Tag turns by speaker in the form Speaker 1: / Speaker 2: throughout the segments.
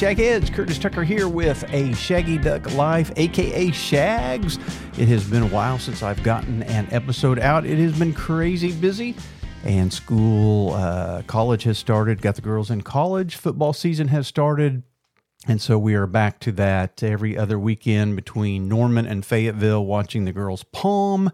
Speaker 1: one. Hey, Shagheads, Curtis Tucker here with a Shaggy Duck Life, aka Shags. It has been a while since I've gotten an episode out. It has been crazy busy, and school, uh, college has started. Got the girls in college. Football season has started. And so we are back to that every other weekend between Norman and Fayetteville watching the girls palm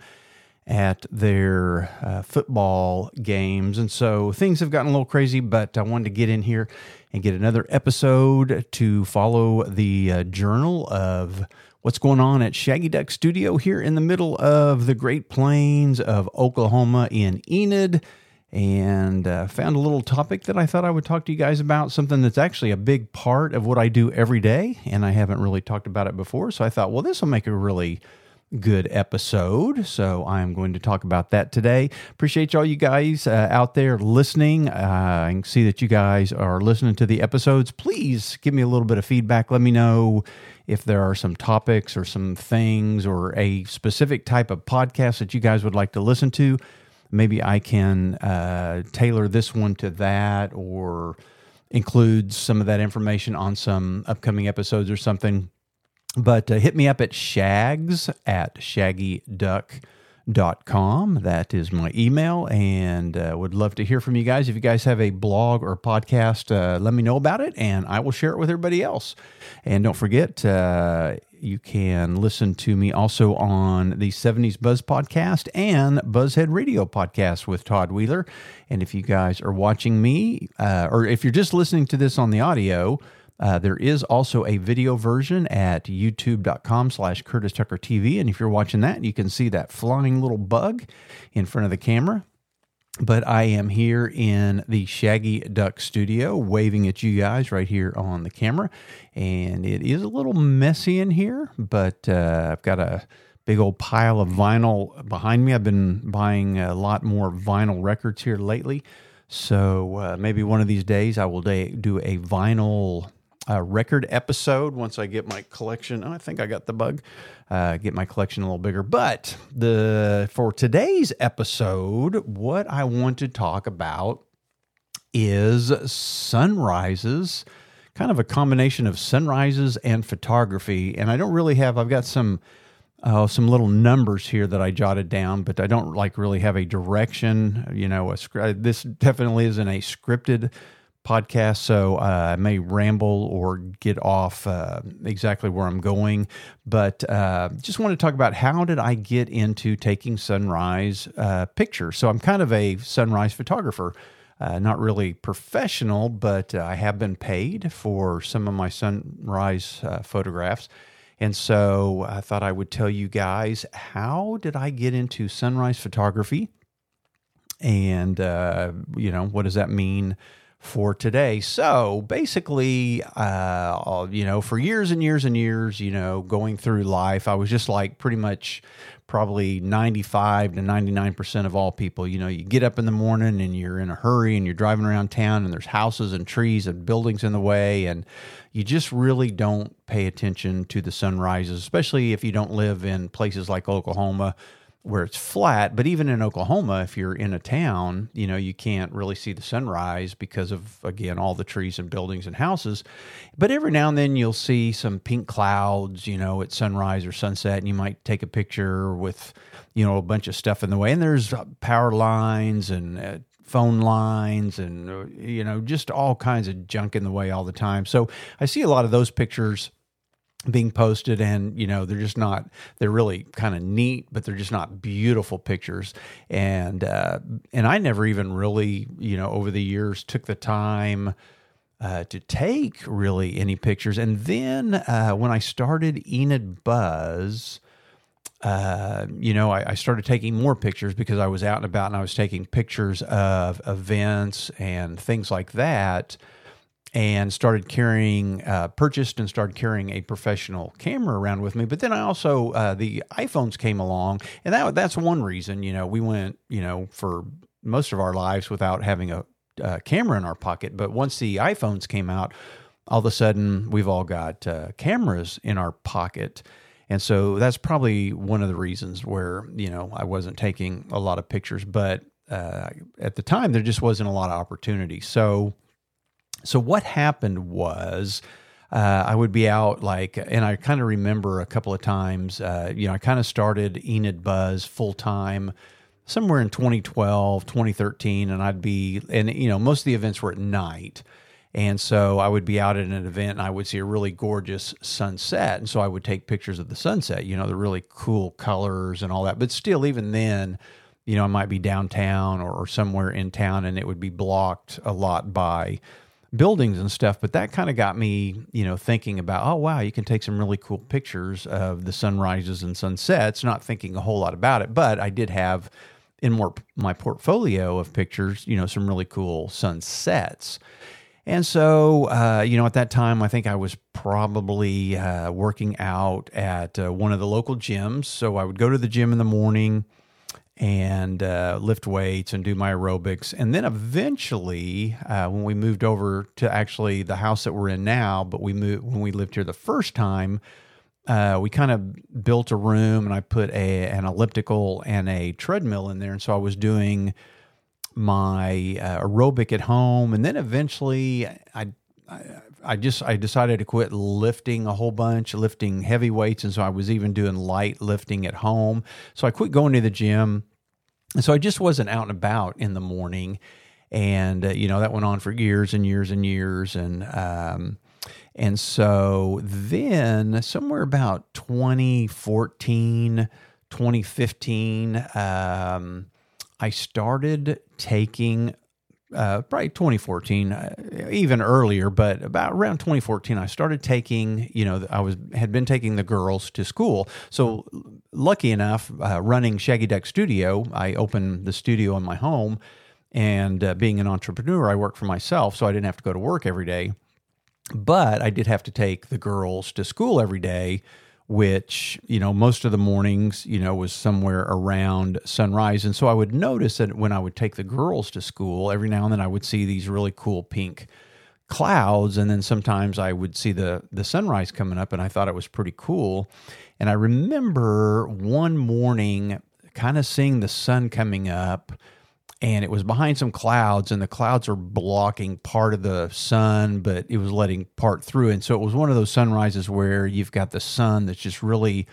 Speaker 1: at their uh, football games. And so things have gotten a little crazy, but I wanted to get in here and get another episode to follow the uh, journal of what's going on at Shaggy Duck Studio here in the middle of the Great Plains of Oklahoma in Enid. And uh, found a little topic that I thought I would talk to you guys about, something that's actually a big part of what I do every day. And I haven't really talked about it before. So I thought, well, this will make a really good episode. So I'm going to talk about that today. Appreciate all you guys uh, out there listening. Uh, I can see that you guys are listening to the episodes. Please give me a little bit of feedback. Let me know if there are some topics or some things or a specific type of podcast that you guys would like to listen to. Maybe I can uh, tailor this one to that or include some of that information on some upcoming episodes or something but uh, hit me up at shags at shaggyduck.com. That is my email, and uh, would love to hear from you guys. If you guys have a blog or podcast, uh, let me know about it, and I will share it with everybody else. And don't forget, uh, you can listen to me also on the 70s Buzz podcast and Buzzhead Radio podcast with Todd Wheeler. And if you guys are watching me, uh, or if you're just listening to this on the audio, uh, there is also a video version at youtube.com slash Curtis Tucker TV. And if you're watching that, you can see that flying little bug in front of the camera. But I am here in the Shaggy Duck studio waving at you guys right here on the camera. And it is a little messy in here, but uh, I've got a big old pile of vinyl behind me. I've been buying a lot more vinyl records here lately. So uh, maybe one of these days I will do a vinyl uh, record episode once I get my collection. Oh, I think I got the bug. Uh, get my collection a little bigger. But the for today's episode, what I want to talk about is sunrises, kind of a combination of sunrises and photography. And I don't really have. I've got some. Uh, some little numbers here that I jotted down, but I don't like really have a direction. You know, a, this definitely isn't a scripted podcast, so uh, I may ramble or get off uh, exactly where I'm going. But uh, just want to talk about how did I get into taking sunrise uh, pictures. So I'm kind of a sunrise photographer. Uh, not really professional, but uh, I have been paid for some of my sunrise photographs. And so I thought I would tell you guys how did I get into sunrise photography? And, you know, what does that mean? For today. So basically, uh, you know, for years and years and years, you know, going through life, I was just like pretty much probably 95 to 99% of all people. You know, you get up in the morning and you're in a hurry and you're driving around town and there's houses and trees and buildings in the way. And you just really don't pay attention to the sunrises, especially if you don't live in places like Oklahoma where it's flat. But even in Oklahoma, if you're in a town, you know, you can't really see the sunrise because of, again, all the trees and buildings and houses. But every now and then you'll see some pink clouds, you know, at sunrise or sunset, and you might take a picture with, you know, a bunch of stuff in the way. And there's power lines and uh, phone lines and, uh, you know, just all kinds of junk in the way all the time. So I see a lot of those pictures being posted and you know they're just not they're really kind of neat but they're just not beautiful pictures. And uh, and i never even really you know over the years took the time uh, to take really any pictures. And then uh, when i started enid buzz uh, you know, I, I, started taking more pictures because I was out and about and I was taking pictures of events and things like that and started carrying, uh, purchased and started carrying a professional camera around with me. But then I also, uh, the iPhones came along, and that that's one reason. You know, we went, you know, for most of our lives without having a, a camera in our pocket. But once the iPhones came out, all of a sudden we've all got uh, cameras in our pocket. And so that's probably one of the reasons where, you know, I wasn't taking a lot of pictures. But uh, at the time, there just wasn't a lot of opportunity. So So what happened was. Uh, I would be out like, and I kind of remember a couple of times, uh, you know, I kind of started Enid Buzz full time somewhere in 2012, 2013, and I'd be, and you know, most of the events were at night. And so I would be out at an event and I would see a really gorgeous sunset. And so I would take pictures of the sunset, you know, the really cool colors and all that. But still, even then, you know, I might be downtown or, or somewhere in town and it would be blocked a lot by buildings and stuff. But that kind of got me, you know, thinking about, oh, wow, you can take some really cool pictures of the sunrises and sunsets, not thinking a whole lot about it. But I did have in more my portfolio of pictures, you know, some really cool sunsets. And so, uh, you know, at that time, I think I was probably uh, working out at uh, one of the local gyms. So I would go to the gym in the morning and uh, lift weights and do my aerobics. And then eventually, uh, when we moved over to actually the house that we're in now, but we moved when we lived here the first time, uh, we kind of built a room and I put a an elliptical and a treadmill in there. And so I was doing my uh, aerobic at home, and then eventually I, I, I just I decided to quit lifting a whole bunch, lifting heavy weights, and so I was even doing light lifting at home. So I quit going to the gym, and so I just wasn't out and about in the morning, and uh, you know that went on for years and years and years, and um, and so then somewhere about 2014, 2015. Um, I started taking uh, probably 2014, uh, even earlier, but about around 2014, I started taking, you know, I was had been taking the girls to school. So lucky enough, uh, running Shaggy Duck Studio, I opened the studio in my home, and uh, being an entrepreneur, I work for myself, so I didn't have to go to work every day. But I did have to take the girls to school every day which you know most of the mornings you know was somewhere around sunrise. And so i would notice that when i would take the girls to school every now and then i would see these really cool pink clouds. And then sometimes i would see the the sunrise coming up and i thought it was pretty cool. And i remember one morning kind of seeing the sun coming up and it was behind some clouds and the clouds are blocking part of the sun but it was letting part through. And so it was one of those sunrises where you've got the sun that's just really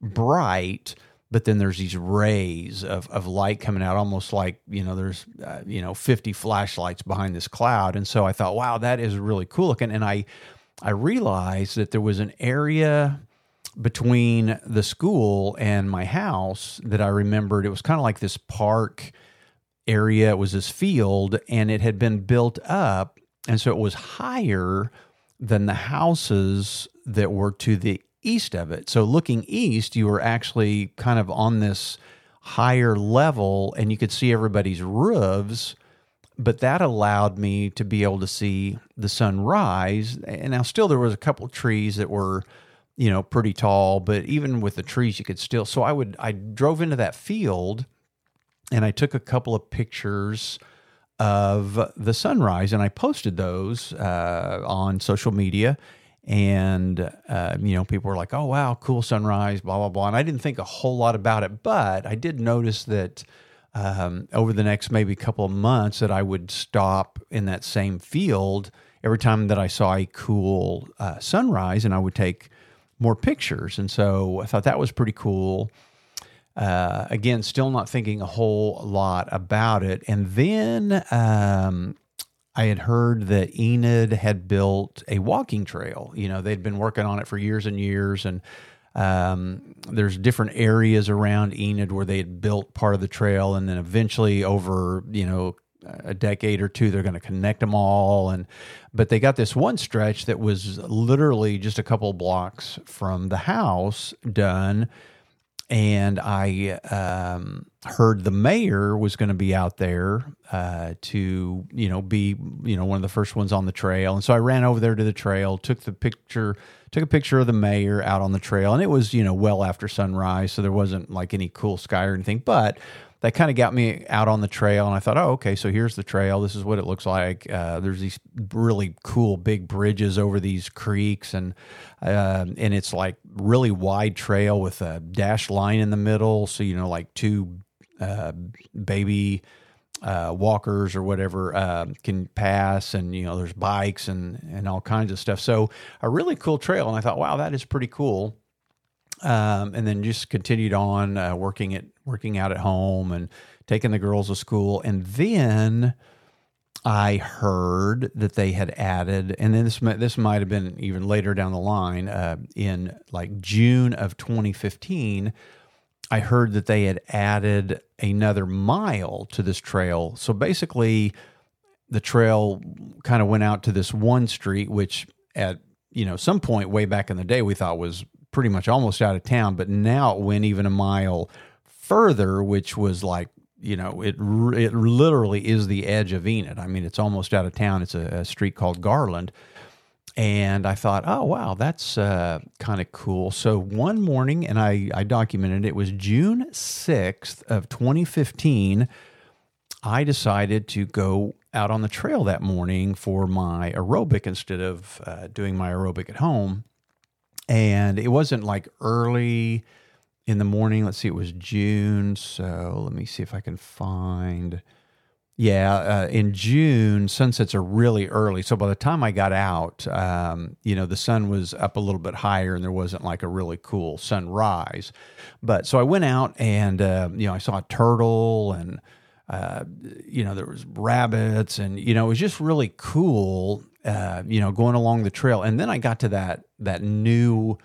Speaker 1: bright but then there's these rays of, of light coming out almost like you know there's uh, you know 50 flashlights behind this cloud. And so i thought wow that is really cool looking. And i i realized that there was an area between the school and my house that i remembered. It was kind of like this park area. It was this field and it had been built up. And so it was higher than the houses that were to the east of it. So looking east, you were actually kind of on this higher level and you could see everybody's roofs. But that allowed me to be able to see the sun rise. And now, still, there was a couple trees that were, you know, pretty tall. But even with the trees, you could still. So I would, I drove into that field and I took a couple of pictures of the sunrise and I posted those uh, on social media. And, uh, you know, people were like, oh, wow, cool sunrise, blah, blah, blah. And I didn't think a whole lot about it, but I did notice that um, over the next maybe couple of months that I would stop in that same field every time that I saw a cool uh, sunrise and I would take more pictures. And so I thought that was pretty cool. Uh, again, still not thinking a whole lot about it. And then um, I had heard that Enid had built a walking trail. You know, they'd been working on it for years and years. And um, there's different areas around Enid where they had built part of the trail. And then eventually, over, you know, a decade or two they're going to connect them all and but they got this one stretch that was literally just a couple blocks from the house done and I um, heard the mayor was going to be out there uh, to, you know, be, you know, one of the first ones on the trail. And so I ran over there to the trail, took the picture, took a picture of the mayor out on the trail, and it was, you know, well after sunrise, so there wasn't like any cool sky or anything, but that kind of got me out on the trail and i thought oh okay so here's the trail this is what it looks like uh, there's these really cool big bridges over these creeks and uh, and it's like really wide trail with a dashed line in the middle so you know like two uh, baby uh, walkers or whatever uh, can pass, and you know there's bikes and and all kinds of stuff. So a really cool trail, and I thought, wow, that is pretty cool. Um, and then just continued on uh, working at working out at home and taking the girls to school, and then I heard that they had added, and then this this might have been even later down the line uh, in like June of 2015. I heard that they had added another mile to this trail. So basically, the trail kind of went out to this one street, which at you know some point way back in the day we thought was pretty much almost out of town, but now it went even a mile further, which was like you know it it literally is the edge of Enid. I mean, it's almost out of town. It's a, a street called Garland, and I thought, oh wow, that's uh, kind of cool. So one morning, and I I documented it, it was June sixth of 2015. I decided to go out on the trail that morning for my aerobic instead of uh, doing my aerobic at home. And it wasn't like early in the morning. Let's see, it was June. So let me see if I can find. Yeah, uh, in June, sunsets are really early. So by the time I got out, um, you know, the sun was up a little bit higher and there wasn't like a really cool sunrise. But so I went out and, uh, you know, I saw a turtle and, uh, you know, there was rabbits and, you know, it was just really cool, uh, you know, going along the trail. And then I got to that, that new,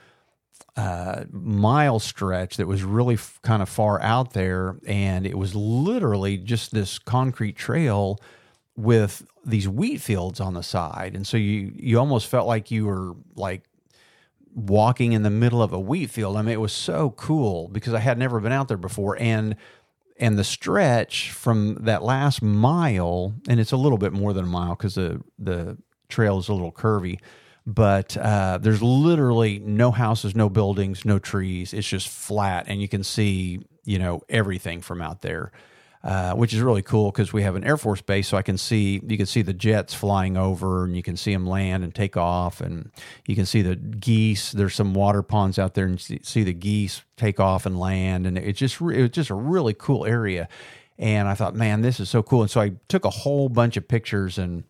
Speaker 1: uh, mile stretch that was really f- kind of far out there, and it was literally just this concrete trail with these wheat fields on the side, and so you you almost felt like you were like walking in the middle of a wheat field. I mean, it was so cool because I had never been out there before, and and the stretch from that last mile, and it's a little bit more than a mile because the the trail is a little curvy but uh, there's literally no houses, no buildings, no trees. It's just flat, and you can see you know everything from out there. Uh, which is really cool because we have an Air Force base, so I can see you can see the jets flying over, and you can see them land and take off, and you can see the geese. There's some water ponds out there, and see, the geese take off and land, and it's just it's just a really cool area. And I thought, man, this is so cool. And so I took a whole bunch of pictures and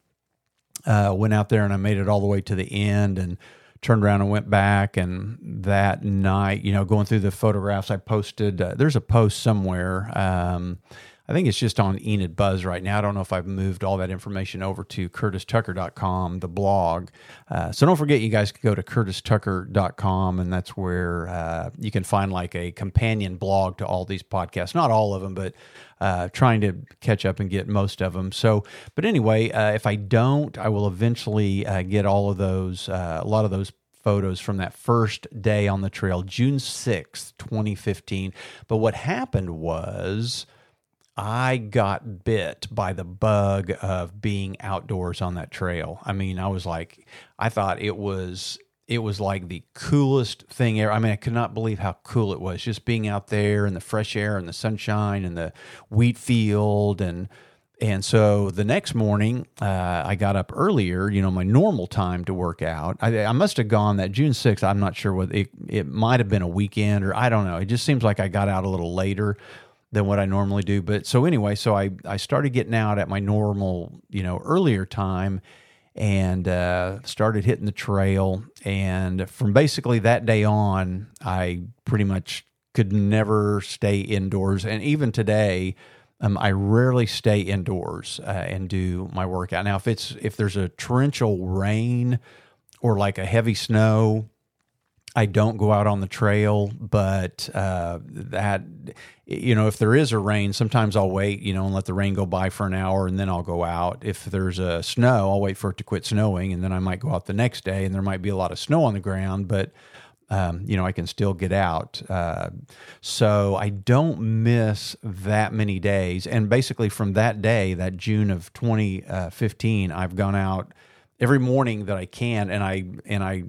Speaker 1: uh, went out there and I made it all the way to the end and turned around and went back. And that night, you know, going through the photographs, I posted, uh, there's a post somewhere. Um, I think it's just on Enid Buzz right now. I don't know if I've moved all that information over to curtistucker.com, the blog. Uh, so don't forget, you guys can go to curtistucker.com, and that's where uh, you can find like a companion blog to all these podcasts. Not all of them, but uh, trying to catch up and get most of them. So, but anyway, uh, if I don't, I will eventually uh, get all of those, uh, a lot of those photos from that first day on the trail, June 6th, 2015. But what happened was I got bit by the bug of being outdoors on that trail. I mean, I was like, I thought it was it was like the coolest thing ever. I mean, I could not believe how cool it was just being out there in the fresh air and the sunshine and the wheat field and and so the next morning, uh, I got up earlier, you know, my normal time to work out. I, I must have gone that June 6th. I'm not sure what it, it might have been a weekend or I don't know. It just seems like I got out a little later than what I normally do. But so anyway, so I, I started getting out at my normal, you know, earlier time and uh, started hitting the trail. And from basically that day on, I pretty much could never stay indoors. And even today, um, I rarely stay indoors uh, and do my workout. Now, if it's if there's a torrential rain or like a heavy snow, I don't go out on the trail, but uh, that you know, if there is a rain, sometimes I'll wait, you know, and let the rain go by for an hour, and then I'll go out. If there's a snow, I'll wait for it to quit snowing, and then I might go out the next day, and there might be a lot of snow on the ground, but um, you know, I can still get out. Uh, so I don't miss that many days. And basically, from that day, that June of 2015, I've gone out every morning that I can, and I and I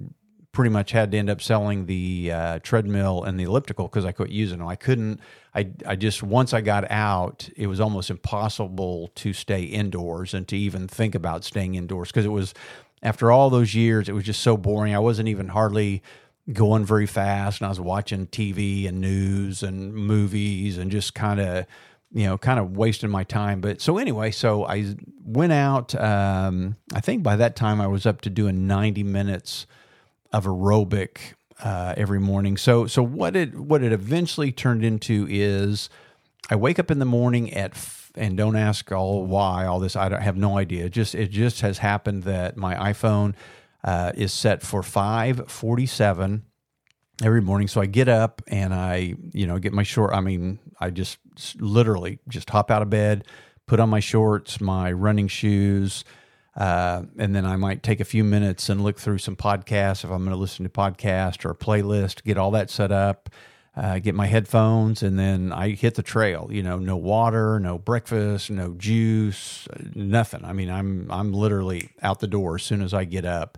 Speaker 1: pretty much had to end up selling the uh, treadmill and the elliptical because I couldn't use them. I couldn't. I I just once I got out, it was almost impossible to stay indoors and to even think about staying indoors because it was after all those years, it was just so boring. I wasn't even hardly going very fast, and I was watching TV and news and movies and just kind of you know, kind of wasting my time. But so anyway, so I went out. Um, I think by that time I was up to doing 90 minutes of aerobic uh, every morning. So so what it what it eventually turned into is I wake up in the morning at and don't ask all why all this. I don't have no idea. It just it just has happened that my iPhone uh, is set for five forty seven every morning. So I get up and I you know get my short. I mean I just literally just hop out of bed, put on my shorts, my running shoes. Uh, and then I might take a few minutes and look through some podcasts if I'm going to listen to podcast or a playlist, get all that set up, uh, get my headphones, and then I hit the trail. You know, no water, no breakfast, no juice, nothing. I mean, I'm I'm literally out the door as soon as I get up,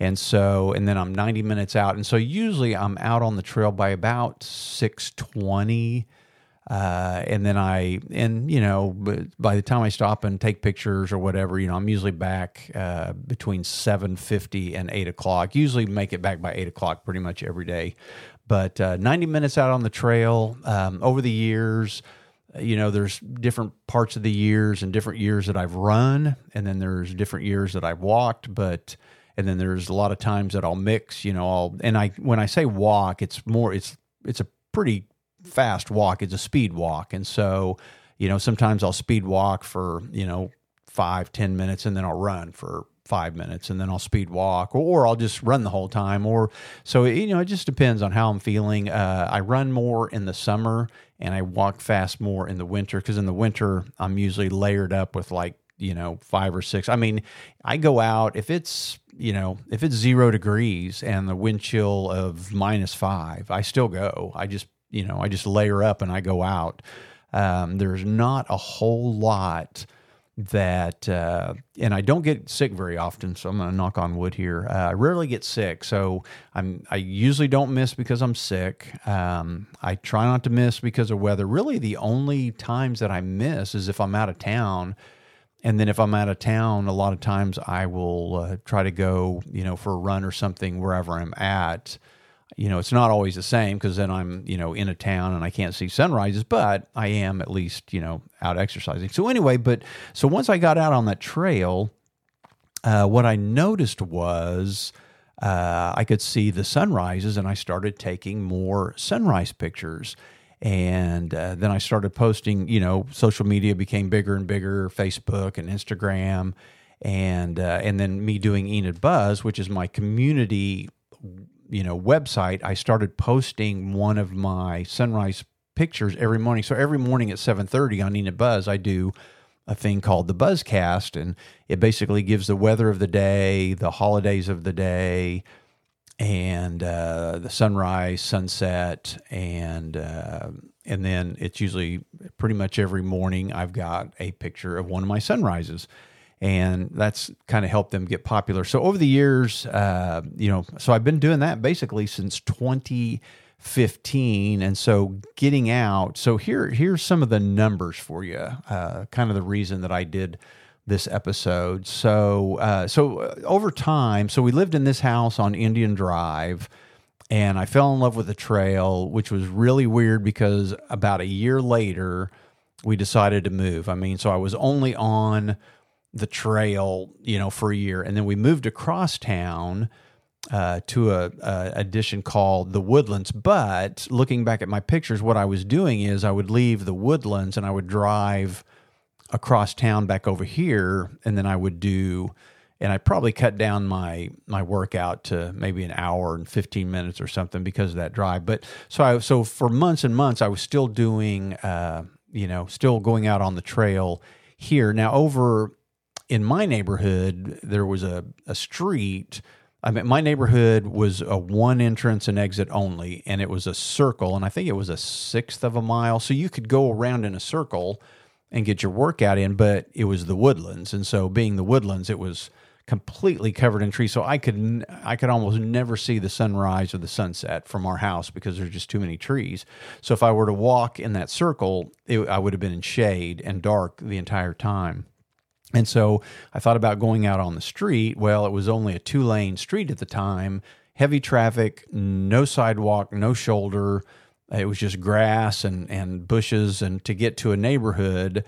Speaker 1: and so and then I'm 90 minutes out, and so usually I'm out on the trail by about 6:20. Uh, and then I, and you know, by the time I stop and take pictures or whatever, you know, I'm usually back uh, between seven fifty and eight o'clock. Usually make it back by eight o'clock pretty much every day. But uh, 90 minutes out on the trail um, over the years, you know, there's different parts of the years and different years that I've run, and then there's different years that I've walked. But and then there's a lot of times that I'll mix. You know, I'll and I when I say walk, it's more it's it's a pretty fast walk. It's a speed walk, and so you know sometimes I'll speed walk for you know five ten minutes, and then I'll run for five minutes and then I'll speed walk or, I'll just run the whole time or so you know it just depends on how I'm feeling. Uh, I run more in the summer and I walk fast more in the winter because in the winter I'm usually layered up with like you know five or six. I mean I go out if it's you know if it's zero degrees and the wind chill of minus five I still go. I just you know I just layer up and I go out um, there's not a whole lot that uh, and I don't get sick very often, so I'm going to knock on wood here. Uh, I rarely get sick, so I'm I usually don't miss because I'm sick. Um, I try not to miss because of weather. Really, the only times that I miss is if I'm out of town. And then if I'm out of town, a lot of times I will uh, try to go, you know, for a run or something wherever I'm at you know, it's not always the same because then I'm, you know, in a town and I can't see sunrises, but I am at least, you know, out exercising. So anyway, but so once I got out on that trail, uh, what I noticed was uh, I could see the sunrises and I started taking more sunrise pictures. And uh, then I started posting, you know, social media became bigger and bigger, Facebook and Instagram. And, uh, and then me doing Enid Buzz, which is my community you know website, I started posting one of my sunrise pictures every morning. So every morning at 7:30 on Enid Buzz, I do a thing called the Buzzcast, and it basically gives the weather of the day, the holidays of the day, and uh, the sunrise, sunset, and uh, and then it's usually pretty much every morning I've got a picture of one of my sunrises and that's kind of helped them get popular. So over the years, uh, you know, so I've been doing that basically since 2015, and so getting out. So here, here's some of the numbers for you. Uh, kind of the reason that I did this episode. So, uh, so uh, over time, so we lived in this house on Indian Drive. And I fell in love with the trail, which was really weird because about a year later, we decided to move. I mean, so I was only on the trail, you know, for a year, and then we moved across town uh, to a, a addition called the Woodlands. But looking back at my pictures, what I was doing is I would leave the Woodlands and I would drive across town back over here, and then I would do. And I probably cut down my my workout to maybe an hour and fifteen minutes or something because of that drive. But so I so for months and months I was still doing, uh, you know, still going out on the trail here. Now over in my neighborhood, there was a, a street. I mean, my neighborhood was a one entrance and exit only, and it was a circle, and I think it was a sixth of a mile. So you could go around in a circle and get your workout in, but it was the woodlands, and so being the woodlands, it was completely covered in trees. So I could I could almost never see the sunrise or the sunset from our house because there's just too many trees. So if I were to walk in that circle, it, I would have been in shade and dark the entire time. And so I thought about going out on the street. Well, it was only a two lane street at the time, heavy traffic, no sidewalk, no shoulder. it was just grass and and bushes, and to get to a neighborhood,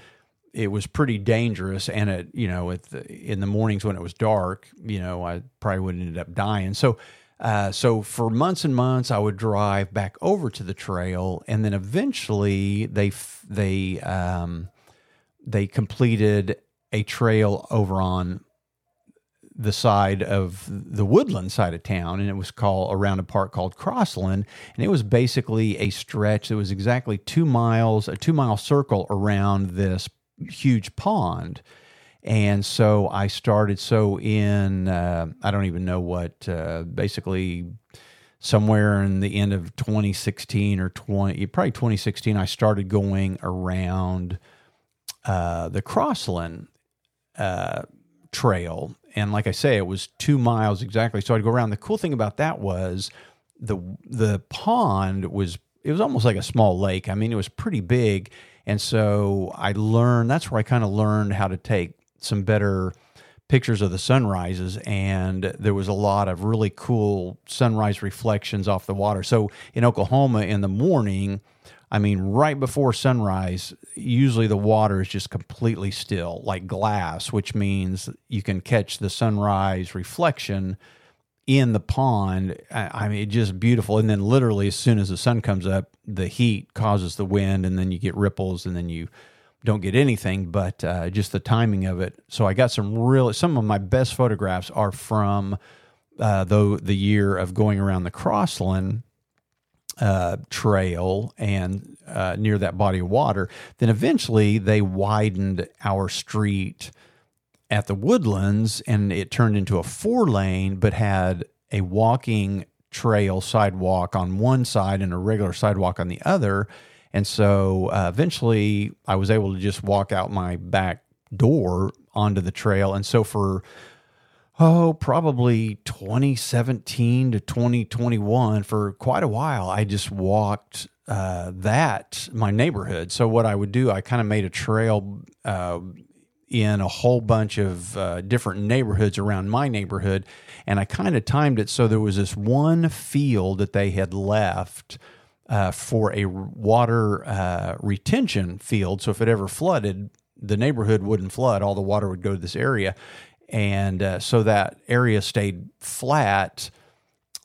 Speaker 1: it was pretty dangerous. And it, you know, the, in the mornings when it was dark, you know, I probably would end up dying. So. Uh, so for months and months, I would drive back over to the trail, and then eventually they they um, they completed a trail over on the side of the woodland side of town, and it was called around a park called Crossland, and it was basically a stretch that was exactly two miles, a two mile circle around this huge pond. And so I started. So in uh, I don't even know what, uh, basically somewhere in the end of 2016 or 20, probably 2016, I started going around uh, the Crossland uh, trail and like I say, it was two miles exactly. So I'd go around. The cool thing about that was the the pond was it was almost like a small lake. I mean, it was pretty big, and so I learned. That's where I kind of learned how to take some better pictures of the sunrises and there was a lot of really cool sunrise reflections off the water so in oklahoma in the morning I mean, right before sunrise, usually the water is just completely still, like glass, which means you can catch the sunrise reflection in the pond. I mean, it's just beautiful. And then, literally, as soon as the sun comes up, the heat causes the wind, and then you get ripples, and then you don't get anything. But uh, just the timing of it. So I got some really some of my best photographs are from uh, the the year of going around the Crossland uh, trail and uh, near that body of water. Then eventually they widened our street at the woodlands and it turned into a four lane, but had a walking trail sidewalk on one side and a regular sidewalk on the other. And so uh, eventually I was able to just walk out my back door onto the trail. And so for oh, probably 2017 to 2021 for quite a while. I just walked uh, that, my neighborhood. So, what I would do, I kind of made a trail uh, in a whole bunch of uh, different neighborhoods around my neighborhood. And I kind of timed it so there was this one field that they had left. Uh, for a water uh, retention field. So if it ever flooded, the neighborhood wouldn't flood. All the water would go to this area and uh, so that area stayed flat.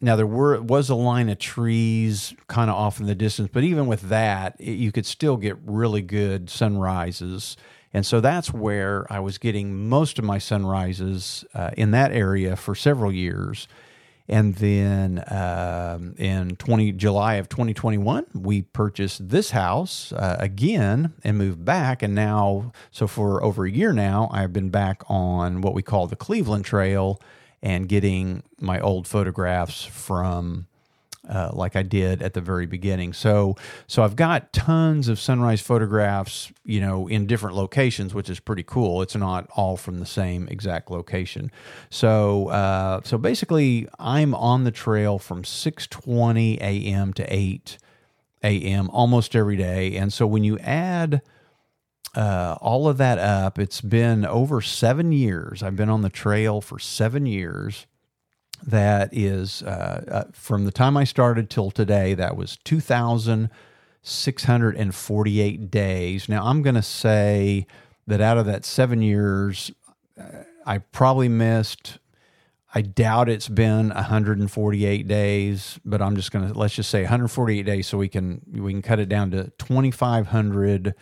Speaker 1: Now there were was a line of trees kind of off in the distance, but even with that, it, you could still get really good sunrises. And so that's where I was getting most of my sunrises uh, in that area for several years. And then um, in 20 July of 2021, we purchased this house uh, again and moved back. And now, so for over a year now, I've been back on what we call the Cleveland Trail and getting my old photographs from uh, like I did at the very beginning. So so I've got tons of sunrise photographs, you know, in different locations, which is pretty cool. It's not all from the same exact location. So uh, so basically, I'm on the trail from 6:20 a.m. to 8 a.m. almost every day, and so when you add uh, all of that up, it's been over seven years. I've been on the trail for seven years that is uh, uh, from the time I started till today, that was 2,648 days. Now, I'm going to say that out of that seven years, uh, I probably missed, I doubt it's been 148 days, but I'm just going to, let's just say 148 days so we can, we can cut it down to 2,500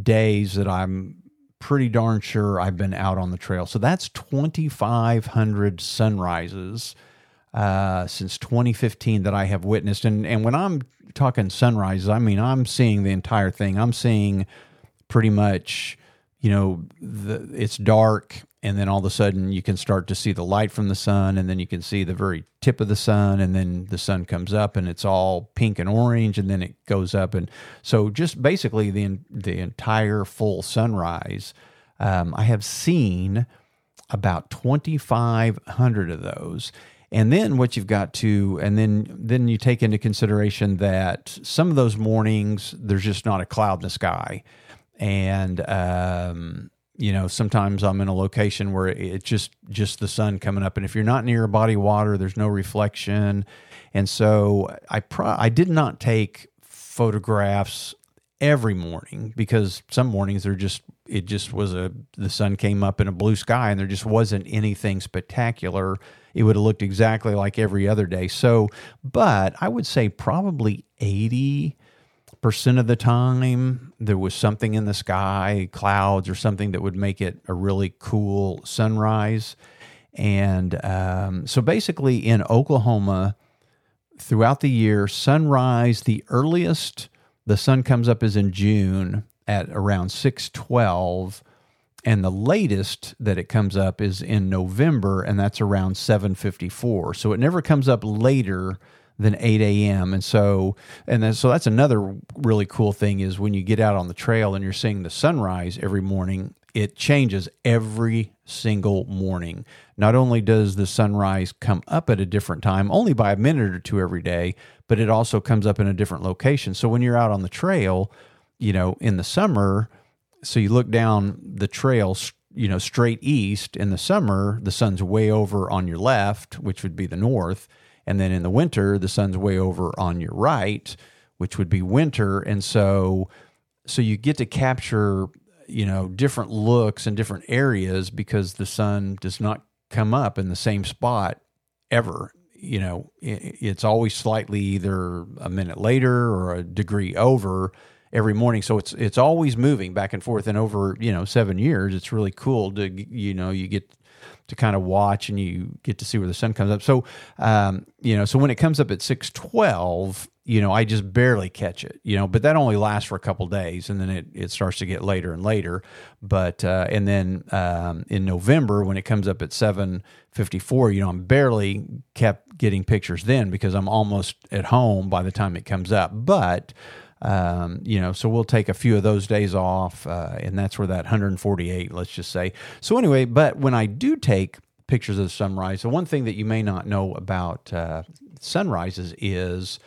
Speaker 1: days that I'm pretty darn sure I've been out on the trail. So that's 2,500 sunrises uh, since 2015 that I have witnessed. And, and when I'm talking sunrises, I mean, I'm seeing the entire thing. I'm seeing pretty much, you know, the, it's dark. And then all of a sudden, you can start to see the light from the sun, and then you can see the very tip of the sun, and then the sun comes up, and it's all pink and orange, and then it goes up, and so just basically the the entire full sunrise. Um, I have seen about 2,500 of those. And then what you've got to, and then then you take into consideration that some of those mornings there's just not a cloud in the sky, and um, you know sometimes I'm in a location where it's just just the sun coming up, and if you're not near a body of water, there's no reflection, and so I pro- I did not take photographs every morning because some mornings there just it just was a the sun came up in a blue sky and there just wasn't anything spectacular. It would have looked exactly like every other day. So but i would say probably 80 percent of the time there was something in the sky clouds or something that would make it a really cool sunrise. And um, so basically in oklahoma throughout the year sunrise the earliest the sun comes up is in June at around 612 and the latest that it comes up is in November and that's around 754 so it never comes up later than 8 a.m. And so, and then, so that's another really cool thing is when you get out on the trail and you're seeing the sunrise every morning, it changes every single morning. Not only does the sunrise come up at a different time, only by a minute or two every day, but it also comes up in a different location. So when you're out on the trail, you know, in the summer, so you look down the trail, you know, straight east in the summer, the sun's way over on your left, which would be the north. And then in the winter, the sun's way over on your right, which would be winter. And so, so you get to capture, you know, different looks in different areas because the sun does not come up in the same spot ever you know, it's always slightly either a minute later or a degree over every morning. So it's it's always moving back and forth. And over you know seven years, it's really cool to you know you get to kind of watch and you get to see where the sun comes up. So um, you know, so when it comes up at six twelve, you know, I just barely catch it, you know, but that only lasts for a couple days and then it, it starts to get later and later. But, uh, and then um, in November, when it comes up at 754, you know, I'm barely kept getting pictures then because I'm almost at home by the time it comes up. But, um, you know, so we'll take a few of those days off, uh, and that's where that 148, let's just say. So anyway, but when I do take pictures of sunrise, the one thing that you may not know about uh, sunrises is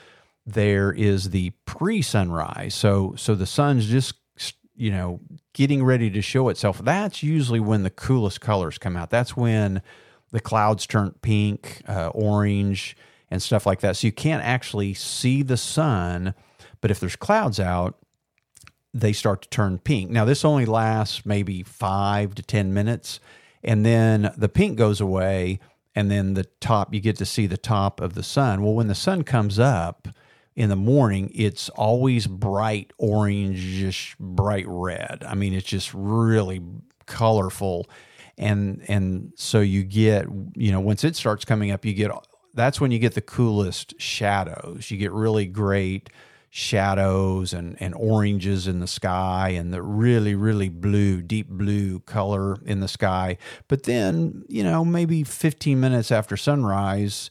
Speaker 1: there is the pre-sunrise. So so the sun's just you know getting ready to show itself. That's usually when the coolest colors come out. That's when the clouds turn pink, uh, orange, and stuff like that. So you can't actually see the sun, but if there's clouds out, they start to turn pink. Now this only lasts maybe five to ten minutes, and then the pink goes away, and then the top you get to see the top of the sun. Well, when the sun comes up in the morning, it's always bright orangish, bright red. I mean, it's just really colorful. And and so you get, you know, once it starts coming up, you get that's when you get the coolest shadows. You get really great shadows and, and oranges in the sky and the really, really blue, deep blue color in the sky. But then, you know, maybe 15 minutes after sunrise,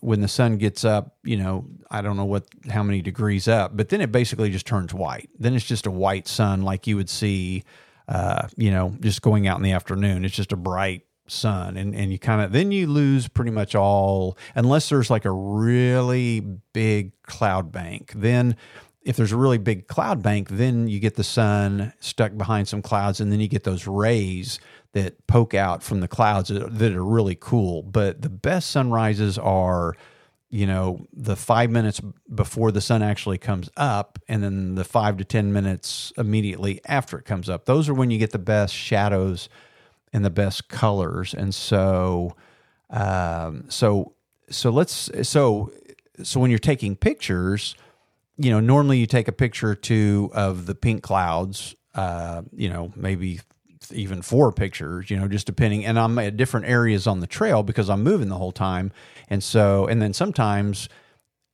Speaker 1: when the sun gets up, you know, I don't know what how many degrees up, but then it basically just turns white. Then it's just a white sun like you would see, uh, you know, just going out in the afternoon. It's just a bright sun, and and you kind of then you lose pretty much all unless there's like a really big cloud bank. Then if there's a really big cloud bank, then you get the sun stuck behind some clouds, and then you get those rays that poke out from the clouds that are really cool. But the best sunrises are, you know, the five minutes before the sun actually comes up, and then the five to 10 minutes immediately after it comes up. Those are when you get the best shadows and the best colors. And so, um, so, so let's, so, so when you're taking pictures, you know, normally you take a picture or two of the pink clouds, uh, you know, maybe even four pictures, you know, just depending. And I'm at different areas on the trail because I'm moving the whole time. And so, and then sometimes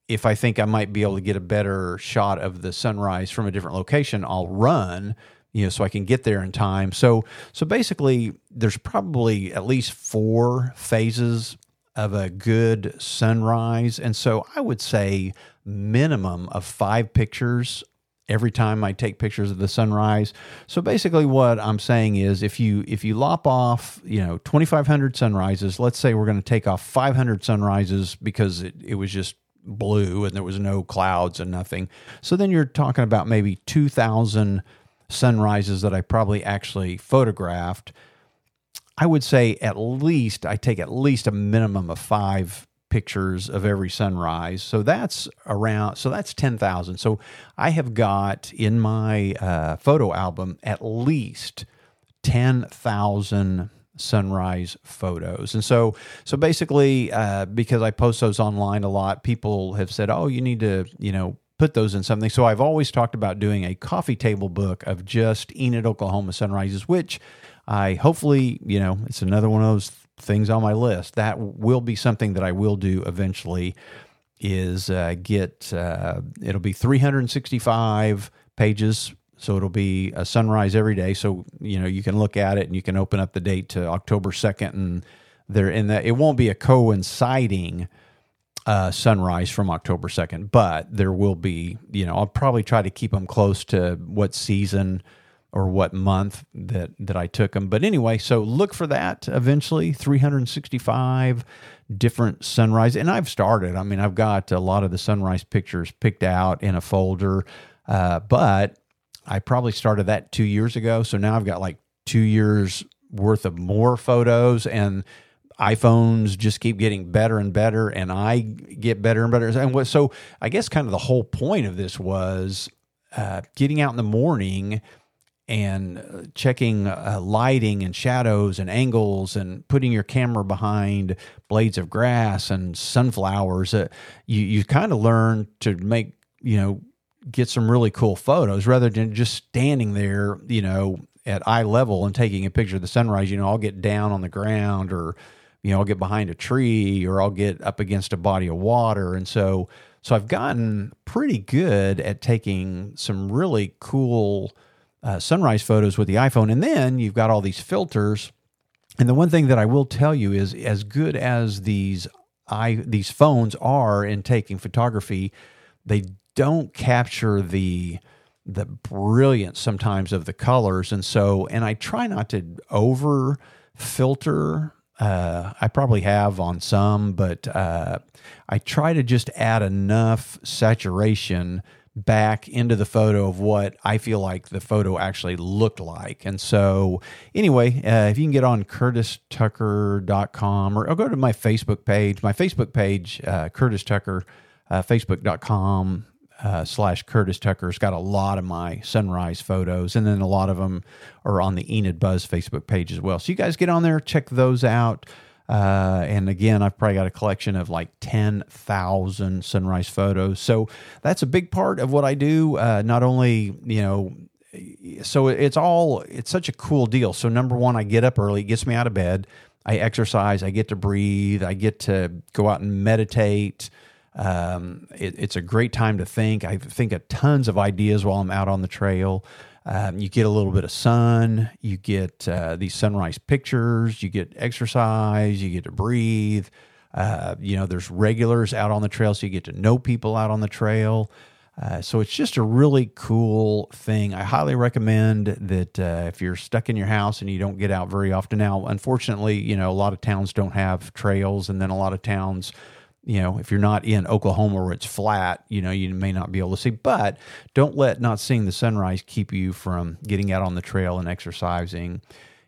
Speaker 1: if I think I might be able to get a better shot of the sunrise from a different location, I'll run, you know, so I can get there in time. So, so basically, there's probably at least four phases of a good sunrise. And so I would say minimum of five pictures every time I take pictures of the sunrise. So basically what I'm saying is if you if you lop off, you know, 2500 sunrises, let's say we're going to take off 500 sunrises because it, it was just blue and there was no clouds and nothing. So then you're talking about maybe 2000 sunrises that I probably actually photographed. I would say at least I take at least a minimum of 5 pictures of every sunrise. So that's around, so that's 10,000. So I have got in my uh, photo album at least 10,000 sunrise photos. And so, so basically, uh, because I post those online a lot, people have said, oh, you need to, you know, put those in something. So I've always talked about doing a coffee table book of just Enid, Oklahoma sunrises, which I hopefully, you know, it's another one of those things on my list. That will be something that I will do eventually. Is uh, get uh, it'll be 365 pages, so it'll be a sunrise every day. So you know you can look at it and you can open up the date to October 2nd, and there in that it won't be a coinciding uh, sunrise from October 2nd, but there will be. You know, I'll probably try to keep them close to what season or what month that that I took them. But anyway, so look for that eventually 365 different sunrise and I've started. I mean, I've got a lot of the sunrise pictures picked out in a folder. Uh, but I probably started that 2 years ago, so now I've got like 2 years worth of more photos and iPhones just keep getting better and better, and I get better and better. And what, so I guess kind of the whole point of this was uh, getting out in the morning and uh, checking uh, lighting and shadows and angles and putting your camera behind blades of grass and sunflowers uh, you you kind of learn to make you know get some really cool photos rather than just standing there you know at eye level and taking a picture of the sunrise you know I'll get down on the ground or you know I'll get behind a tree or I'll get up against a body of water and so so I've gotten pretty good at taking some really cool uh, sunrise photos with the iPhone. And then you've got all these filters. And the one thing that I will tell you is as good as these i these phones are in taking photography, they don't capture the the brilliance sometimes of the colors. And so and I try not to over filter uh, I probably have on some, but uh, I try to just add enough saturation back into the photo of what I feel like the photo actually looked like. And so, anyway, uh, if you can get on curtistucker.com or, or go to my Facebook page, my Facebook page, uh, Curtis Tucker, uh, facebook.com uh, slash Curtis Tucker. has got a lot of my sunrise photos, and then a lot of them are on the Enid Buzz Facebook page as well. So, you guys get on there, check those out. Uh, and again, I've probably got a collection of like 10,000 sunrise photos. So that's a big part of what I do. Uh, not only, you know, so it's all, it's such a cool deal. So, number one, I get up early, it gets me out of bed. I exercise, I get to breathe, I get to go out and meditate. Um, it, it's a great time to think. I think of tons of ideas while I'm out on the trail. Um, you get a little bit of sun, you get uh, these sunrise pictures, you get exercise, you get to breathe. Uh, you know, there's regulars out on the trail, so you get to know people out on the trail. Uh, so it's just a really cool thing. I highly recommend that uh, if you're stuck in your house and you don't get out very often. Now, unfortunately, you know, a lot of towns don't have trails, and then a lot of towns you know, if you're not in Oklahoma where it's flat, you know, you may not be able to see. But don't let not seeing the sunrise keep you from getting out on the trail and exercising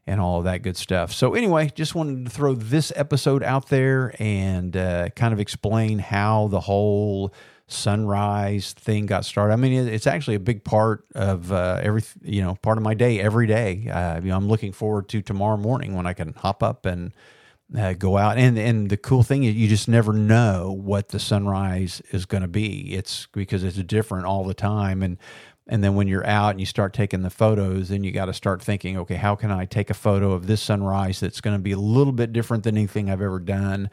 Speaker 1: and all of that good stuff. So, anyway, just wanted to throw this episode out there and uh, kind of explain how the whole sunrise thing got started. I mean, it's actually a big part of uh, every, you know, part of my day every day. Uh, you know, I'm looking forward to tomorrow morning when I can hop up and uh, go out. And and the cool thing is you just never know what the sunrise is going to be. It's because it's different all the time. And and then when you're out and you start taking the photos then you got to start thinking okay how can i take a photo of this sunrise that's going to be a little bit different than anything i've ever done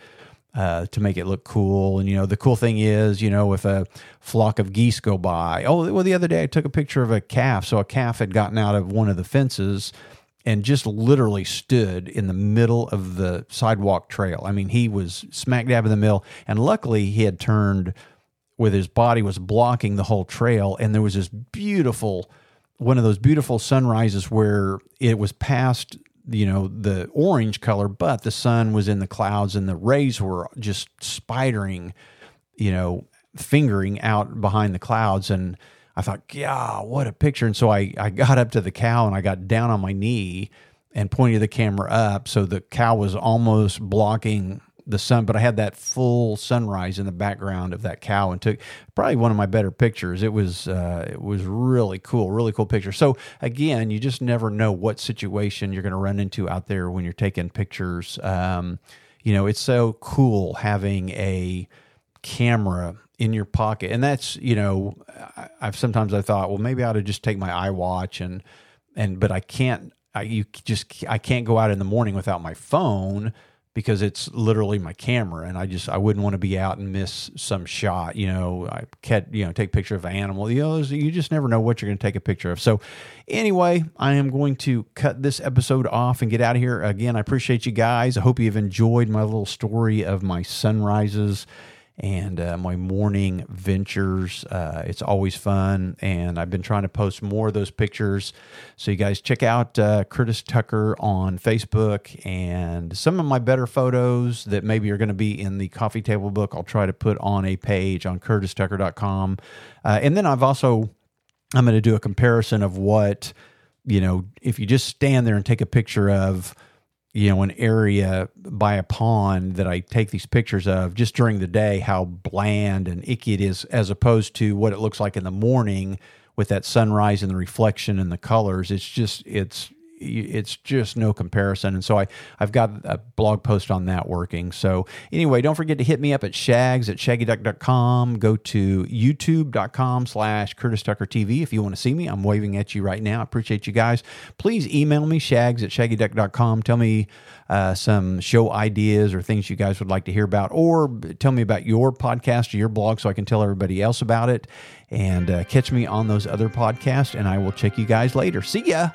Speaker 1: uh, to make it look cool? And you know the cool thing is you know if a flock of geese go by oh well the other day i took a picture of a calf. So a calf had gotten out of one of the fences and just literally stood in the middle of the sidewalk trail. I mean, he was smack dab in the middle, and luckily he had turned with his body was blocking the whole trail, and there was this beautiful one of those beautiful sunrises where it was past you know the orange color but the sun was in the clouds and the rays were just spidering you know fingering out behind the clouds and I thought, yeah, what a picture. And so I, I got up to the cow and I got down on my knee and pointed the camera up. So the cow was almost blocking the sun, but I had that full sunrise in the background of that cow and took probably one of my better pictures. It was uh, it was really cool, really cool picture. So again, you just never know what situation you're going to run into out there when you're taking pictures. Um, you know, it's so cool having a camera in your pocket, and that's you know, I've sometimes I thought, well, maybe I ought to just take my iWatch and and but I can't. I you just I can't go out in the morning without my phone because it's literally my camera and I just I wouldn't want to be out and miss some shot you know I can't you know take picture of an animal. You know you just never know what you're going to take a picture of. So anyway I am going to cut this episode off and get out of here. Again I appreciate you guys. I hope you've enjoyed my little story of my sunrises and uh, my morning ventures. Uh, it's always fun, and I've been trying to post more of those pictures. So you guys check out uh, Curtis Tucker on Facebook, and some of my better photos that maybe are going to be in the coffee table book. I'll try to put on a page on CurtisTucker.com, uh, and then I've also I'm going to do a comparison of what you know if you just stand there and take a picture of you know, an area by a pond that I take these pictures of just during the day, how bland and icky it is, as opposed to what it looks like in the morning with that sunrise and the reflection and the colors. It's just, it's, it's just no comparison. And so I, I've got a blog post on that working. So anyway, don't forget to hit me up at shags at shaggyduck.com. Go to youtube.com slash Curtis Tucker TV if you want to see me. I'm waving at you right now. I appreciate you guys. Please email me, shags at shaggyduck.com. Tell me uh, some show ideas or things you guys would like to hear about, or tell me about your podcast or your blog so I can tell everybody else about it. And uh, catch me on those other podcasts, and I will check you guys later. See ya.